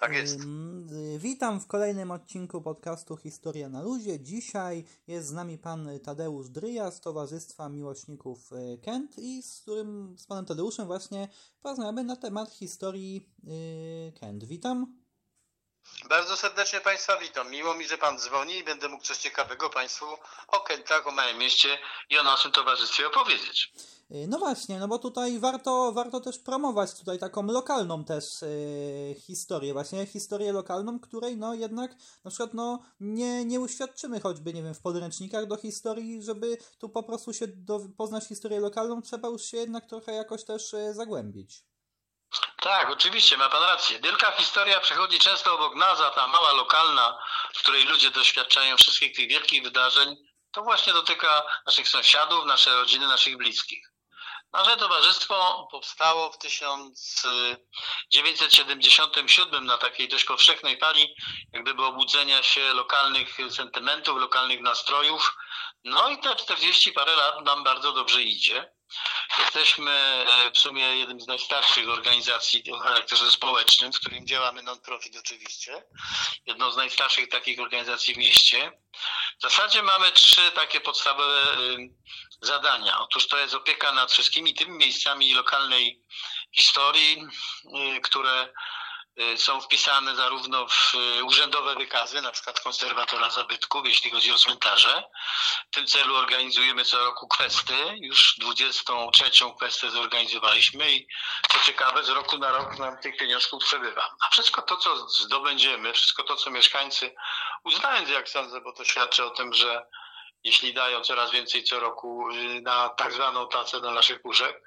Tak jest. Witam w kolejnym odcinku podcastu Historia na Luzie. Dzisiaj jest z nami pan Tadeusz Dryja z Towarzystwa Miłośników e, Kent i z którym, z panem Tadeuszem właśnie porozmawiamy na temat historii e, Kent. Witam. Bardzo serdecznie Państwa witam. Miło mi, że Pan dzwoni i będę mógł coś ciekawego Państwu o Kentach, o małym mieście i o naszym towarzystwie opowiedzieć. Y, no właśnie, no bo tutaj warto, warto też promować tutaj taką lokalną też yy, historię, właśnie historię lokalną, której no jednak na przykład no nie, nie uświadczymy choćby, nie wiem, w podręcznikach do historii, żeby tu po prostu się do, poznać historię lokalną, trzeba już się jednak trochę jakoś też yy, zagłębić. Tak, oczywiście, ma Pan rację. Wielka historia przechodzi często obok nas, a ta mała lokalna, w której ludzie doświadczają wszystkich tych wielkich wydarzeń, to właśnie dotyka naszych sąsiadów, nasze rodziny, naszych bliskich. Nasze towarzystwo powstało w 1977 na takiej dość powszechnej fali, jak gdyby obudzenia się lokalnych sentymentów, lokalnych nastrojów. No i te 40 parę lat nam bardzo dobrze idzie. Jesteśmy e, w sumie jednym z najstarszych organizacji o charakterze społecznym, w którym działamy non-profit oczywiście. Jedną z najstarszych takich organizacji w mieście. W zasadzie mamy trzy takie podstawowe zadania. Otóż to jest opieka nad wszystkimi tymi miejscami lokalnej historii, które Y, są wpisane zarówno w y, urzędowe wykazy, na przykład konserwatora zabytków, jeśli chodzi o cmentarze. W tym celu organizujemy co roku kwesty. Już 23 kwestę zorganizowaliśmy i co ciekawe, z roku na rok nam tych pieniążków przebywa. A wszystko to, co zdobędziemy, wszystko to, co mieszkańcy, uznając, jak sądzę, bo to świadczy o tym, że jeśli dają coraz więcej co roku y, na tak zwaną tacę do naszych puszek,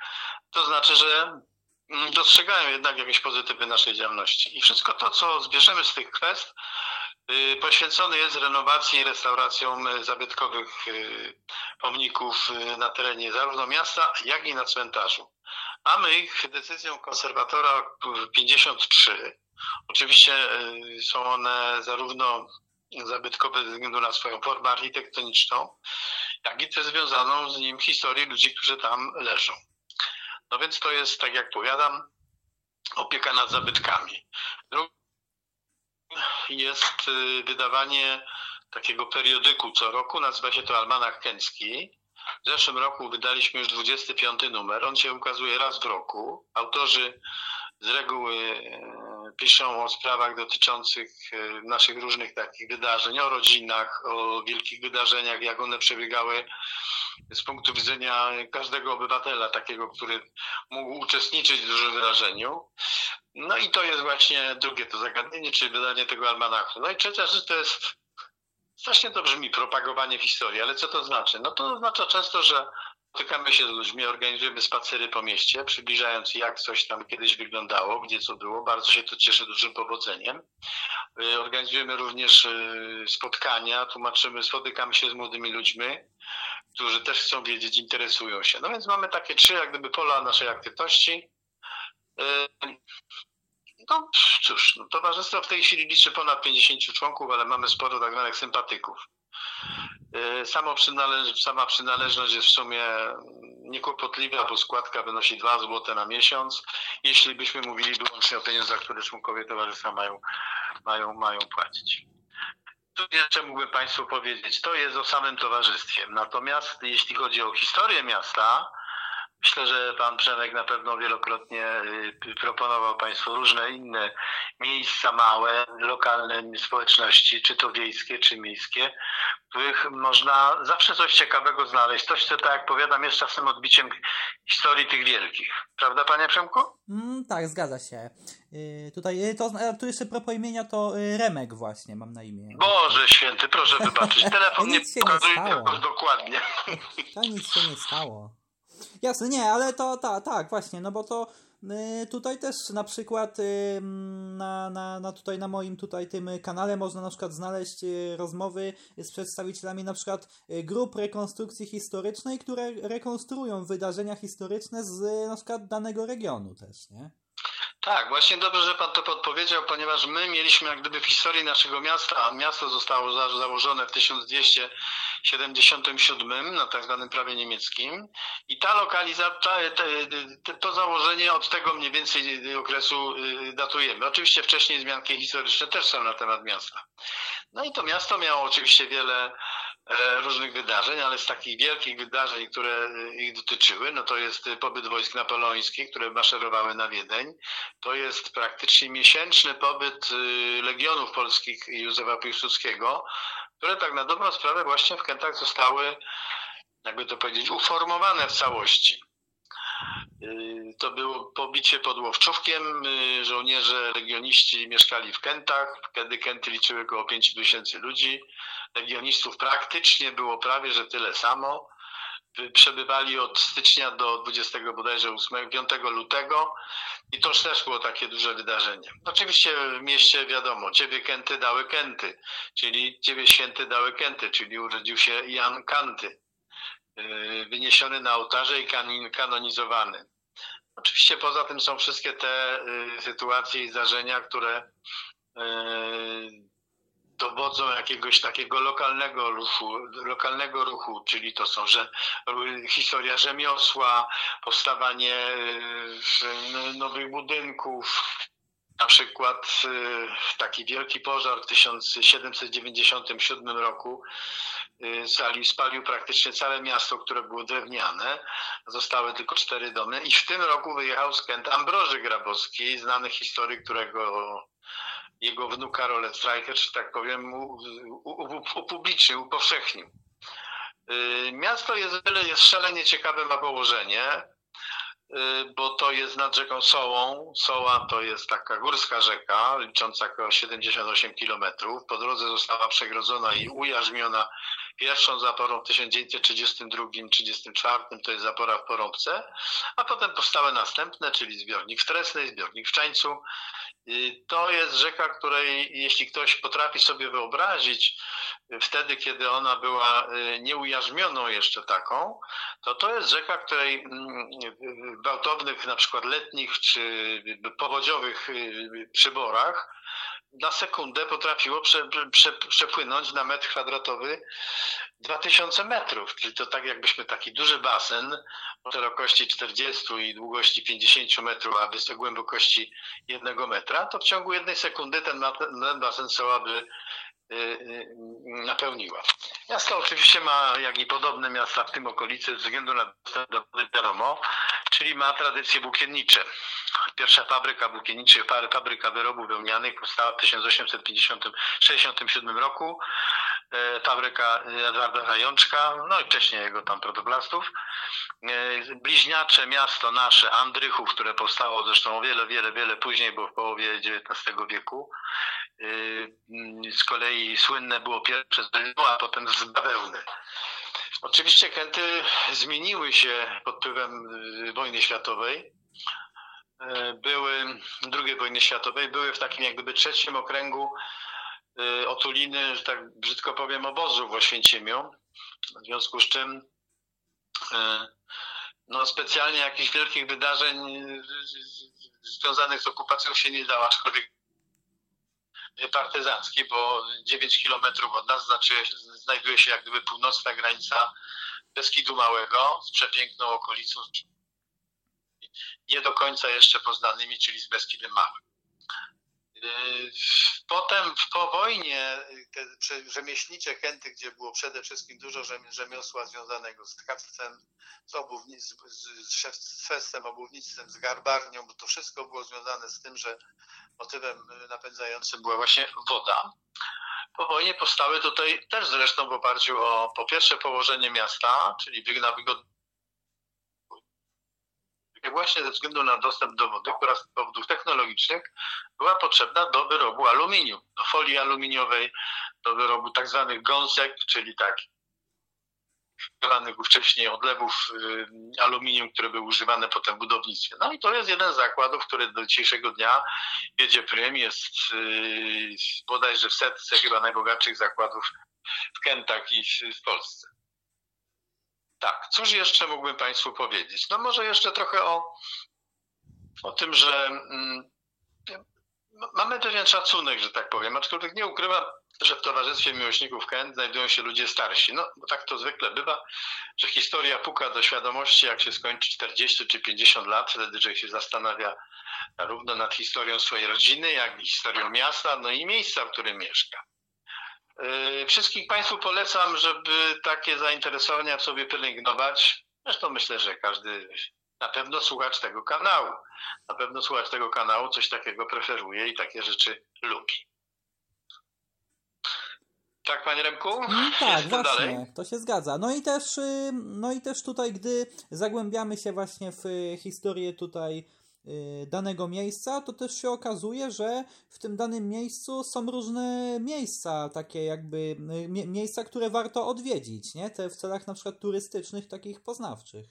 to znaczy, że dostrzegają jednak jakieś pozytywy naszej działalności. I wszystko to, co zbierzemy z tych kwest, y, poświęcone jest renowacji i restauracjom y, zabytkowych y, pomników na terenie zarówno miasta, jak i na cmentarzu. Mamy ich decyzją konserwatora 53. Oczywiście są one zarówno zabytkowe ze względu na swoją formę architektoniczną, jak i też związaną z nim historię ludzi, którzy tam leżą. No więc to jest, tak jak powiadam, opieka nad zabytkami. Drugi jest y, wydawanie takiego periodyku co roku, nazywa się to Almanach Kęcki. W zeszłym roku wydaliśmy już 25 numer. On się ukazuje raz w roku. Autorzy z reguły y, piszą o sprawach dotyczących y, naszych różnych takich wydarzeń, o rodzinach, o wielkich wydarzeniach, jak one przebiegały z punktu widzenia każdego obywatela, takiego, który mógł uczestniczyć w dużym wydarzeniu. No i to jest właśnie drugie to zagadnienie, czyli wydanie tego almanachu. No i trzecia rzecz to jest, strasznie to brzmi, propagowanie historii, ale co to znaczy? No to oznacza często, że Spotykamy się z ludźmi, organizujemy spacery po mieście, przybliżając jak coś tam kiedyś wyglądało, gdzie co było. Bardzo się to cieszy dużym powodzeniem. Y, organizujemy również y, spotkania, tłumaczymy, spotykamy się z młodymi ludźmi, którzy też chcą wiedzieć, interesują się. No więc mamy takie trzy jak gdyby pola naszej aktywności. Y, no cóż, no, towarzystwo w tej chwili liczy ponad 50 członków, ale mamy sporo tak zwanych sympatyków. Samo przynależ sama przynależność jest w sumie niekłopotliwa, bo składka wynosi 2 zł na miesiąc, jeśli byśmy mówili wyłącznie o pieniądzach, które członkowie towarzystwa mają, mają, mają płacić. Tu jeszcze mógłbym Państwu powiedzieć, to jest o samym towarzystwie. Natomiast jeśli chodzi o historię miasta, Myślę, że pan Przemek na pewno wielokrotnie y, proponował państwu różne inne miejsca małe, lokalne społeczności, czy to wiejskie, czy miejskie, których można zawsze coś ciekawego znaleźć. Coś, co, tak jak powiadam, jest czasem odbiciem historii tych wielkich. Prawda, panie Przemku? Mm, tak, zgadza się. Yy, tutaj, yy, to, tu jeszcze propos imienia to yy, Remek właśnie mam na imię. Boże święty, proszę wybaczyć. Telefon nie pokazuje dokładnie. To nic się nie stało. Jasne, nie, ale to tak, tak, właśnie, no bo to tutaj też na przykład y, na, na, na tutaj na moim tutaj tym kanale można na przykład znaleźć y, rozmowy z przedstawicielami na przykład grup rekonstrukcji historycznej, które rekonstruują wydarzenia historyczne z na przykład danego regionu też, nie? Tak, właśnie dobrze, że Pan to podpowiedział, ponieważ my mieliśmy jak gdyby w historii naszego miasta, miasto zostało za, założone w 1277 na tak zwanym prawie niemieckim i ta lokalizacja, to założenie od tego mniej więcej okresu y, datujemy. Oczywiście wcześniej zmianki historyczne też są na temat miasta. No i to miasto miało oczywiście wiele E, różnych wydarzeń, ale z takich wielkich wydarzeń, które e, ich dotyczyły, no to jest pobyt wojsk napoleońskich, które maszerowały na Wiedeń. To jest praktycznie miesięczny pobyt e, legionów polskich Józefa Piłsudskiego, które tak na dobrą sprawę właśnie w Kętach zostały, jakby to powiedzieć, uformowane w całości. To było pobicie pod Łowczówkiem. Żołnierze legioniści mieszkali w Kętach. Wtedy Kęty liczyły około 5 tysięcy ludzi legionistów praktycznie było prawie, że tyle samo. Przebywali od stycznia do 20 bodajże 8, 5 lutego i to też było takie duże wydarzenie. Oczywiście w mieście wiadomo, ciebie Kęty dały Kęty, czyli ciebie święty dały Kęty, czyli urodził się Jan Kanty, wyniesiony na ołtarze i kanonizowany. Oczywiście poza tym są wszystkie te yy, sytuacje i zdarzenia, które yy, dowodzą jakiegoś takiego lokalnego ruchu, lokalnego ruchu, czyli to są że, historia rzemiosła, powstawanie e, nowych budynków, na przykład e, taki wielki pożar w 1797 roku e, spalił, praktycznie całe miasto, które było drewniane. Zostały tylko cztery domy i w tym roku wyjechał z Kent Ambroży Grabowski, znany historyk, którego jego wnuk Karol Streicher, że tak powiem, upublicznił, upowszechnił. Y, miasto jest, szalenie ciekawe, ma położenie, y, bo to jest nad rzeką Sołą. Soła to jest taka górska rzeka, licząca około 78 kilometrów. Po drodze została przegrodzona i ujarzmiona pierwszą zaporą w 1932-1934, to jest zapora w Porąbce, a potem powstały następne, czyli zbiornik w Tresnej, zbiornik w Czańcu, to jest rzeka, której jeśli ktoś potrafi sobie wyobrazić, wtedy, kiedy ona była y, nieujarzmioną jeszcze taką, to to jest rzeka, której mm, gwałtownych, na przykład letnich czy powodziowych y, przyborach na sekundę potrafiło prze, prze, przepłynąć na metr kwadratowy 2000 metrów, czyli to tak jakbyśmy taki duży basen o szerokości 40 i długości 50 metrów, a wysokości głębokości 1 metra, to w ciągu jednej sekundy ten, ten basen Soła by y, y, napełniła. Miasto oczywiście ma, jak i podobne miasta w tym okolicy, ze względu na dostęp do wody wiadomo, czyli ma tradycje włókiennicze. Pierwsza fabryka włókienniczych, fabryka wyrobów wełnianych powstała w 1867 roku. E, fabryka Edwarda Zajączka, no i wcześniej jego tam protoplastów. E, bliźniacze miasto nasze, Andrychów, które powstało zresztą o wiele, wiele, wiele później, bo w połowie XIX wieku. E, z kolei słynne było pierwsze z a potem z bawełny. Oczywiście Kęty zmieniły się pod wpływem wojny światowej. Były, II wojny światowej, były w takim jak gdyby trzecim okręgu Y, otuliny, że tak brzydko powiem, obozu w Oświęcimiu. W związku z czym y, no specjalnie jakichś wielkich wydarzeń y, związanych z okupacją się nie dało, aczkolwiek partyzancki, bo 9 kilometrów od nas znaczy, znajduje się jak gdyby północna granica Beskidu Małego z przepiękną okolicą, nie do końca jeszcze poznanymi, czyli z Beskidem Małym. Potem po wojnie te rzemieślnicze chęty, gdzie było przede wszystkim dużo rzemiosła związanego z tkactwem, z, obównic, z szewstwem, obuwnictwem, z garbarnią, bo to wszystko było związane z tym, że motywem napędzającym była właśnie woda. Po wojnie powstały tutaj też zresztą w oparciu o po pierwsze położenie miasta, czyli na wygodne właśnie ze względu na dostęp do wody, która z powodów technologicznych była potrzebna do wyrobu aluminium, do folii aluminiowej, do wyrobu tak zwanych gąsek, czyli takich wcześniej odlewów y, aluminium, które były używane potem w budownictwie. No i to jest jeden z zakładów, który do dzisiejszego dnia wiedzie prym, jest y, bodajże w setce chyba najbogatszych zakładów w Kentach i w Polsce. Tak, cóż jeszcze mógłbym Państwu powiedzieć? No może jeszcze trochę o, o tym, że mm, mamy pewien szacunek, że tak powiem, aczkolwiek nie ukrywam, że w Towarzystwie Miłośników Kent znajdują się ludzie starsi. No, bo tak to zwykle bywa, że historia puka do świadomości, jak się skończy 40 czy 50 lat, wtedy się zastanawia równo nad historią swojej rodziny, jak i historią miasta, no i miejsca, w którym mieszka. Yy, wszystkich Państwu polecam, żeby takie zainteresowania sobie pielęgnować. Zresztą myślę, że każdy na pewno słuchacz tego kanału. Na pewno słuchacz tego kanału coś takiego preferuje i takie rzeczy lubi. Tak, panie Remku? Mm, tak, właśnie, dalej? to się zgadza. No i też, y, no i też tutaj, gdy zagłębiamy się właśnie w historię tutaj y, danego miejsca, to też się okazuje, że w tym danym miejscu są różne miejsca, takie jakby y, miejsca, które warto odwiedzić, nie? Te w celach na przykład turystycznych, takich poznawczych.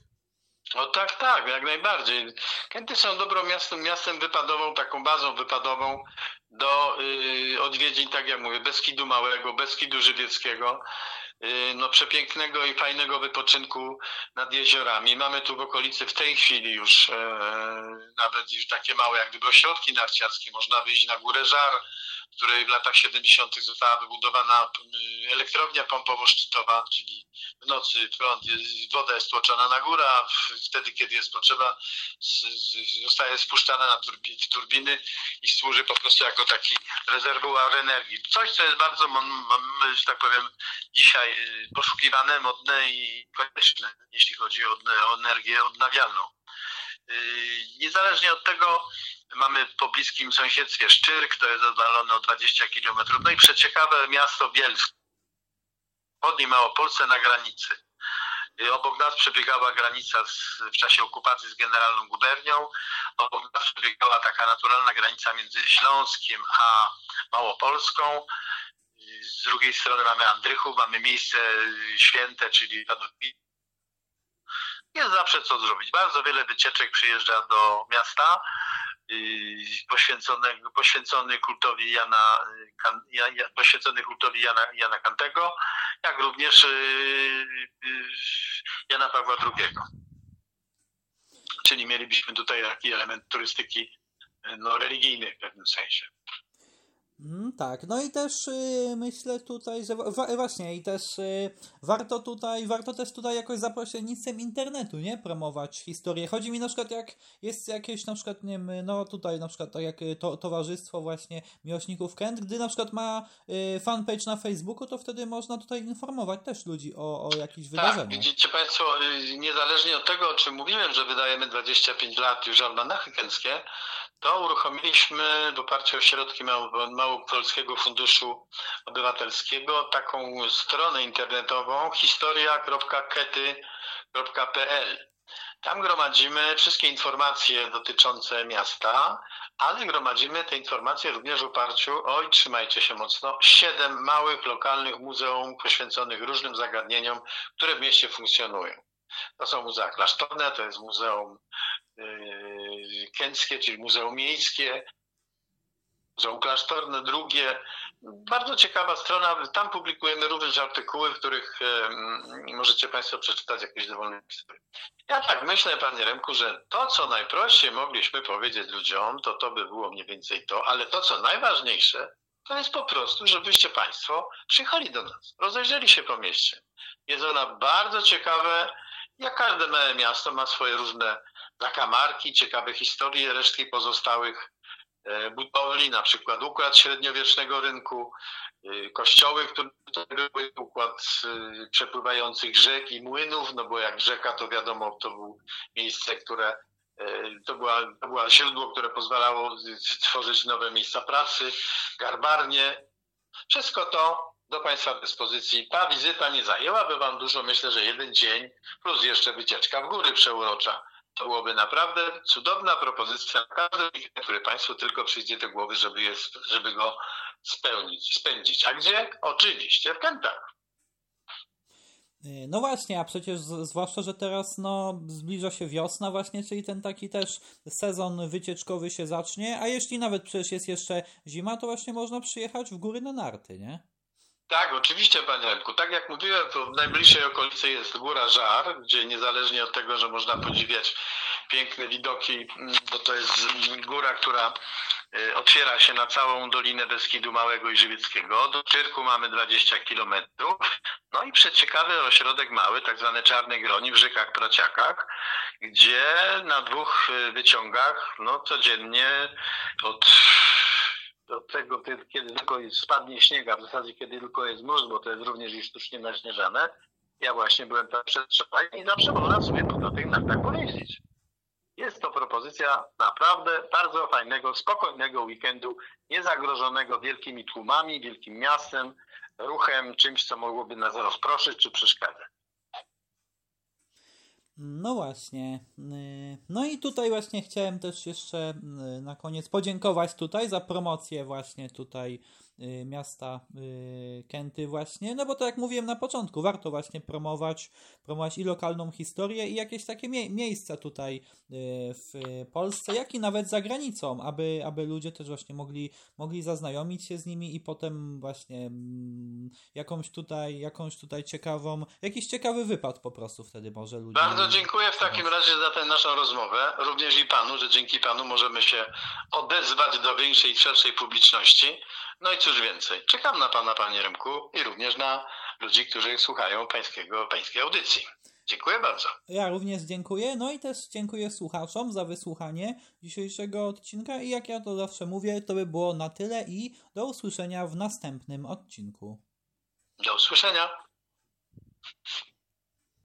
O tak, tak, jak najbardziej. Kęty są dobrą miastem, miastem wypadową, taką bazą wypadową do y, odwiedzin, tak jak mówię, Beskidu Małego, Beskidu Żywieckiego, y, no przepięknego i fajnego wypoczynku nad jeziorami. Mamy tu w okolicy w tej chwili już e, nawet już takie małe jak gdyby ośrodki narciarskie. Można wyjść na górę Żar, w której w latach 70. została wybudowana y, elektrownia pompowo-szczytowa, czyli w nocy prąd, woda jest tłoczona na górę, a wtedy, kiedy jest potrzeba, zostaje spuszczana na turbiny, w turbiny i służy po prostu jako taki rezerwuar energii. Coś, co jest bardzo, że tak powiem, dzisiaj y, poszukiwane, modne i konieczne, jeśli chodzi o, o energię odnawialną. Y, niezależnie od tego, Mamy po bliskim sąsiedztwie Szczyrk, to jest oddalone o 20 km. No i przeciekawe miasto Bielsk. Wschodniej Małopolsce na granicy. Obok nas przebiegała granica z, w czasie okupacji z Generalną Gubernią. Obok nas przebiegała taka naturalna granica między Śląskiem a Małopolską. Z drugiej strony mamy Andrychów, mamy miejsce święte, czyli jest zawsze co zrobić. Bardzo wiele wycieczek przyjeżdża do miasta poświęcony, poświęcony kultowi Jana, poświęcony kultowi Jana, Jana Kantego, jak również y, y, Jana Pawła II. Czyli mielibyśmy tutaj taki element turystyki no, religijnej w pewnym sensie. Mm, tak, no i też y, myślę tutaj, że wa, właśnie i też y, warto tutaj, warto też tutaj jakoś za pośrednictwem internetu, nie, promować historię. Chodzi mi na przykład jak jest jakieś na przykład, nie wiem, no tutaj na przykład tak jak y, to, towarzystwo właśnie miłośników Kent, gdy na przykład ma y, fanpage na Facebooku, to wtedy można tutaj informować też ludzi o, o jakichś tak, wydarzeniach. widzicie Państwo, y, niezależnie od tego, o czym mówiłem, że wydajemy 25 lat już almanachy kęckie, to uruchomiliśmy w oparciu o środki Małopolskiego Funduszu Obywatelskiego taką stronę internetową historia.kety.pl. Tam gromadzimy wszystkie informacje dotyczące miasta, ale gromadzimy te informacje również w oparciu, oj, trzymajcie się mocno, siedem małych, lokalnych muzeum poświęconych różnym zagadnieniom, które w mieście funkcjonują. To są muzea klasztorne, to jest Muzeum Kęckie, czyli Muzeum Miejskie, Muzeum Klasztorne, drugie. Bardzo ciekawa strona, tam publikujemy również artykuły, w których yy, możecie Państwo przeczytać jakieś dowolne historie. Ja tak myślę, Panie Remku, że to, co najprościej mogliśmy powiedzieć ludziom, to to by było mniej więcej to, ale to, co najważniejsze, to jest po prostu, żebyście Państwo przyjechali do nas, rozejrzeli się po mieście. Jest ona bardzo ciekawe, jak każde małe miasto ma swoje różne zakamarki, ciekawe historie, resztki pozostałych e, budowli, na przykład układ średniowiecznego rynku, e, kościoły, które były, układ e, przepływających rzek i młynów, no bo jak rzeka to wiadomo, to było miejsce, które to była, to była źródło, które pozwalało tworzyć nowe miejsca pracy, garbarnie. Wszystko to do Państwa dyspozycji. Ta wizyta nie zajęłaby Wam dużo, myślę, że jeden dzień, plus jeszcze wycieczka w góry przeurocza. To byłoby naprawdę cudowna propozycja weekend, który Państwu tylko przyjdzie do głowy, żeby, jest, żeby go spełnić, spędzić. A gdzie? Oczywiście w Kętach. No właśnie, a przecież zwłaszcza, że teraz no, zbliża się wiosna właśnie, czyli ten taki też sezon wycieczkowy się zacznie, a jeśli nawet przecież jest jeszcze zima, to właśnie można przyjechać w góry na narty, nie? Tak, oczywiście, panie Remku. Tak jak mówiłem, w najbliższej okolicy jest Góra Żar, gdzie niezależnie od tego, że można podziwiać piękne widoki, mm, bo to jest góra, która y, otwiera się na całą Dolinę Beskidu Małego i Żywieckiego. Do Czyrku mamy 20 kilometrów. No i przeciekawy ośrodek mały, tak zwany Czarny Groni w Rzekach Praciakach, gdzie na dwóch y, wyciągach, no codziennie od do tego, kiedy tylko spadnie śnieg, a w zasadzie kiedy tylko jest mróz, bo to jest również i sztucznie naśnieżane, ja właśnie byłem tam przed i zawsze można sobie po tych nartach pojeździć. Jest to propozycja naprawdę bardzo fajnego, spokojnego weekendu, niezagrożonego wielkimi tłumami, wielkim miastem, ruchem, czymś, co mogłoby nas rozproszyć czy przeszkadzać. No właśnie. Y, no i tutaj właśnie chciałem też jeszcze y, na koniec podziękować tutaj za promocję właśnie tutaj miasta y, Kenty właśnie, no bo to jak mówiłem na początku, warto właśnie promować, promować i lokalną historię i jakieś takie mie miejsca tutaj y, w Polsce, jak i nawet za granicą, aby, aby ludzie też właśnie mogli, mogli zaznajomić się z nimi i potem właśnie mm, jakąś tutaj, jakąś tutaj ciekawą, jakiś ciekawy wypad po prostu wtedy może ludzie... Bardzo dziękuję w takim razie za tę naszą rozmowę, również i panu, że dzięki panu możemy się odezwać do większej i szerszej publiczności. No i cóż więcej, czekam na Pana, Panie Remku i również na ludzi, którzy słuchają pańskiego, pańskiej audycji. Dziękuję bardzo. Ja również dziękuję, no i też dziękuję słuchaczom za wysłuchanie dzisiejszego odcinka i jak ja to zawsze mówię, to by było na tyle i do usłyszenia w następnym odcinku. Do usłyszenia.